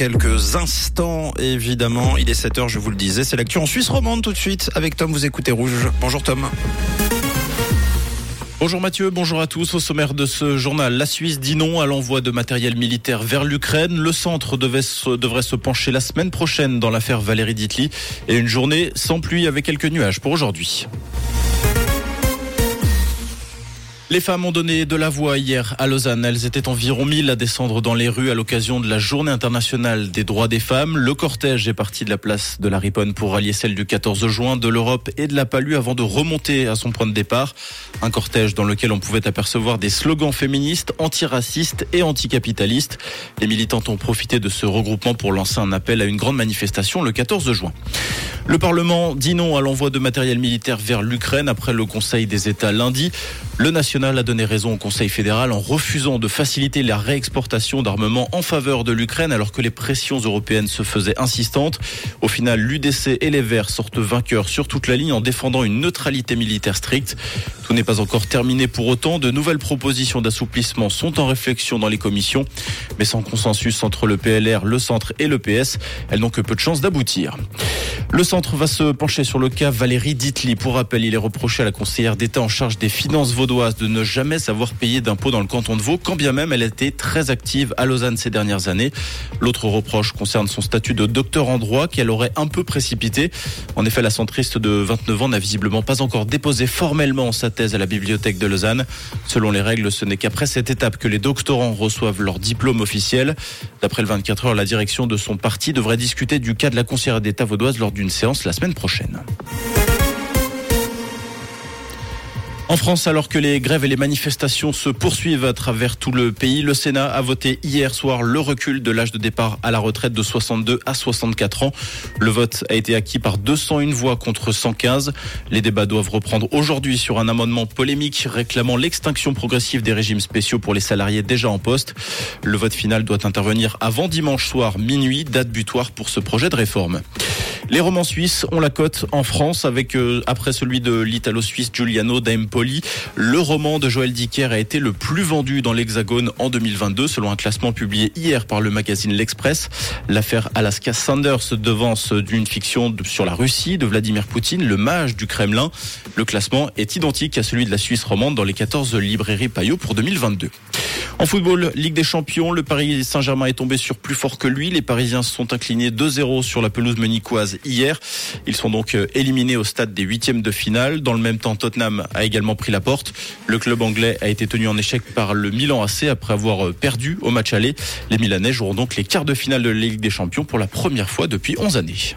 quelques instants, évidemment. Il est 7h, je vous le disais. C'est l'actu en Suisse romande tout de suite. Avec Tom, vous écoutez Rouge. Bonjour Tom. Bonjour Mathieu, bonjour à tous. Au sommaire de ce journal, la Suisse dit non à l'envoi de matériel militaire vers l'Ukraine. Le centre devrait se pencher la semaine prochaine dans l'affaire Valérie Ditli et une journée sans pluie avec quelques nuages pour aujourd'hui. Les femmes ont donné de la voix hier à Lausanne. Elles étaient environ 1000 à descendre dans les rues à l'occasion de la journée internationale des droits des femmes. Le cortège est parti de la place de la Riponne pour rallier celle du 14 juin de l'Europe et de la Palue avant de remonter à son point de départ. Un cortège dans lequel on pouvait apercevoir des slogans féministes, antiracistes et anticapitalistes. Les militantes ont profité de ce regroupement pour lancer un appel à une grande manifestation le 14 juin. Le Parlement dit non à l'envoi de matériel militaire vers l'Ukraine après le Conseil des États lundi. Le national a donné raison au Conseil fédéral en refusant de faciliter la réexportation d'armements en faveur de l'Ukraine alors que les pressions européennes se faisaient insistantes. Au final, l'UDC et les Verts sortent vainqueurs sur toute la ligne en défendant une neutralité militaire stricte. Tout n'est pas encore terminé pour autant. De nouvelles propositions d'assouplissement sont en réflexion dans les commissions, mais sans consensus entre le PLR, le centre et le PS, elles n'ont que peu de chances d'aboutir. Le centre va se pencher sur le cas Valérie Ditli. Pour rappel, il est reproché à la conseillère d'État en charge des finances vaudoises de ne jamais avoir payé d'impôts dans le canton de Vaud, quand bien même elle été très active à Lausanne ces dernières années. L'autre reproche concerne son statut de docteur en droit qu'elle aurait un peu précipité. En effet, la centriste de 29 ans n'a visiblement pas encore déposé formellement sa thèse à la bibliothèque de Lausanne. Selon les règles, ce n'est qu'après cette étape que les doctorants reçoivent leur diplôme officiel. D'après le 24 heures, la direction de son parti devrait discuter du cas de la conseillère d'État vaudoise lors d'une séance la semaine prochaine. En France, alors que les grèves et les manifestations se poursuivent à travers tout le pays, le Sénat a voté hier soir le recul de l'âge de départ à la retraite de 62 à 64 ans. Le vote a été acquis par 201 voix contre 115. Les débats doivent reprendre aujourd'hui sur un amendement polémique réclamant l'extinction progressive des régimes spéciaux pour les salariés déjà en poste. Le vote final doit intervenir avant dimanche soir minuit, date butoir pour ce projet de réforme. Les romans suisses ont la cote en France avec, euh, après celui de l'italo-suisse Giuliano d'Empoli, le roman de Joël Dicker a été le plus vendu dans l'Hexagone en 2022 selon un classement publié hier par le magazine L'Express. L'affaire Alaska Sanders devance d'une fiction sur la Russie de Vladimir Poutine, le mage du Kremlin. Le classement est identique à celui de la Suisse romande dans les 14 librairies Payot pour 2022. En football, Ligue des Champions, le Paris Saint-Germain est tombé sur plus fort que lui. Les Parisiens se sont inclinés 2-0 sur la pelouse menicoise hier. Ils sont donc euh, éliminés au stade des huitièmes de finale. Dans le même temps, Tottenham a également pris la porte. Le club anglais a été tenu en échec par le Milan AC après avoir euh, perdu au match aller. Les Milanais joueront donc les quarts de finale de la Ligue des Champions pour la première fois depuis 11 années.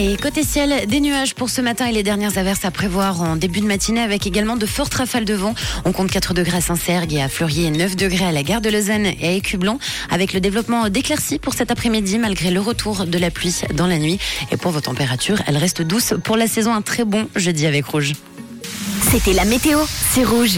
Et côté ciel, des nuages pour ce matin et les dernières averses à prévoir en début de matinée avec également de fortes rafales de vent. On compte 4 degrés à Saint-Sergue et à Fleurier et 9 degrés à la gare de Lausanne et à Écublon avec le développement d'éclaircies pour cet après-midi malgré le retour de la pluie dans la nuit. Et pour vos températures, elles restent douces pour la saison. Un très bon jeudi avec Rouge. C'était la météo, c'est Rouge.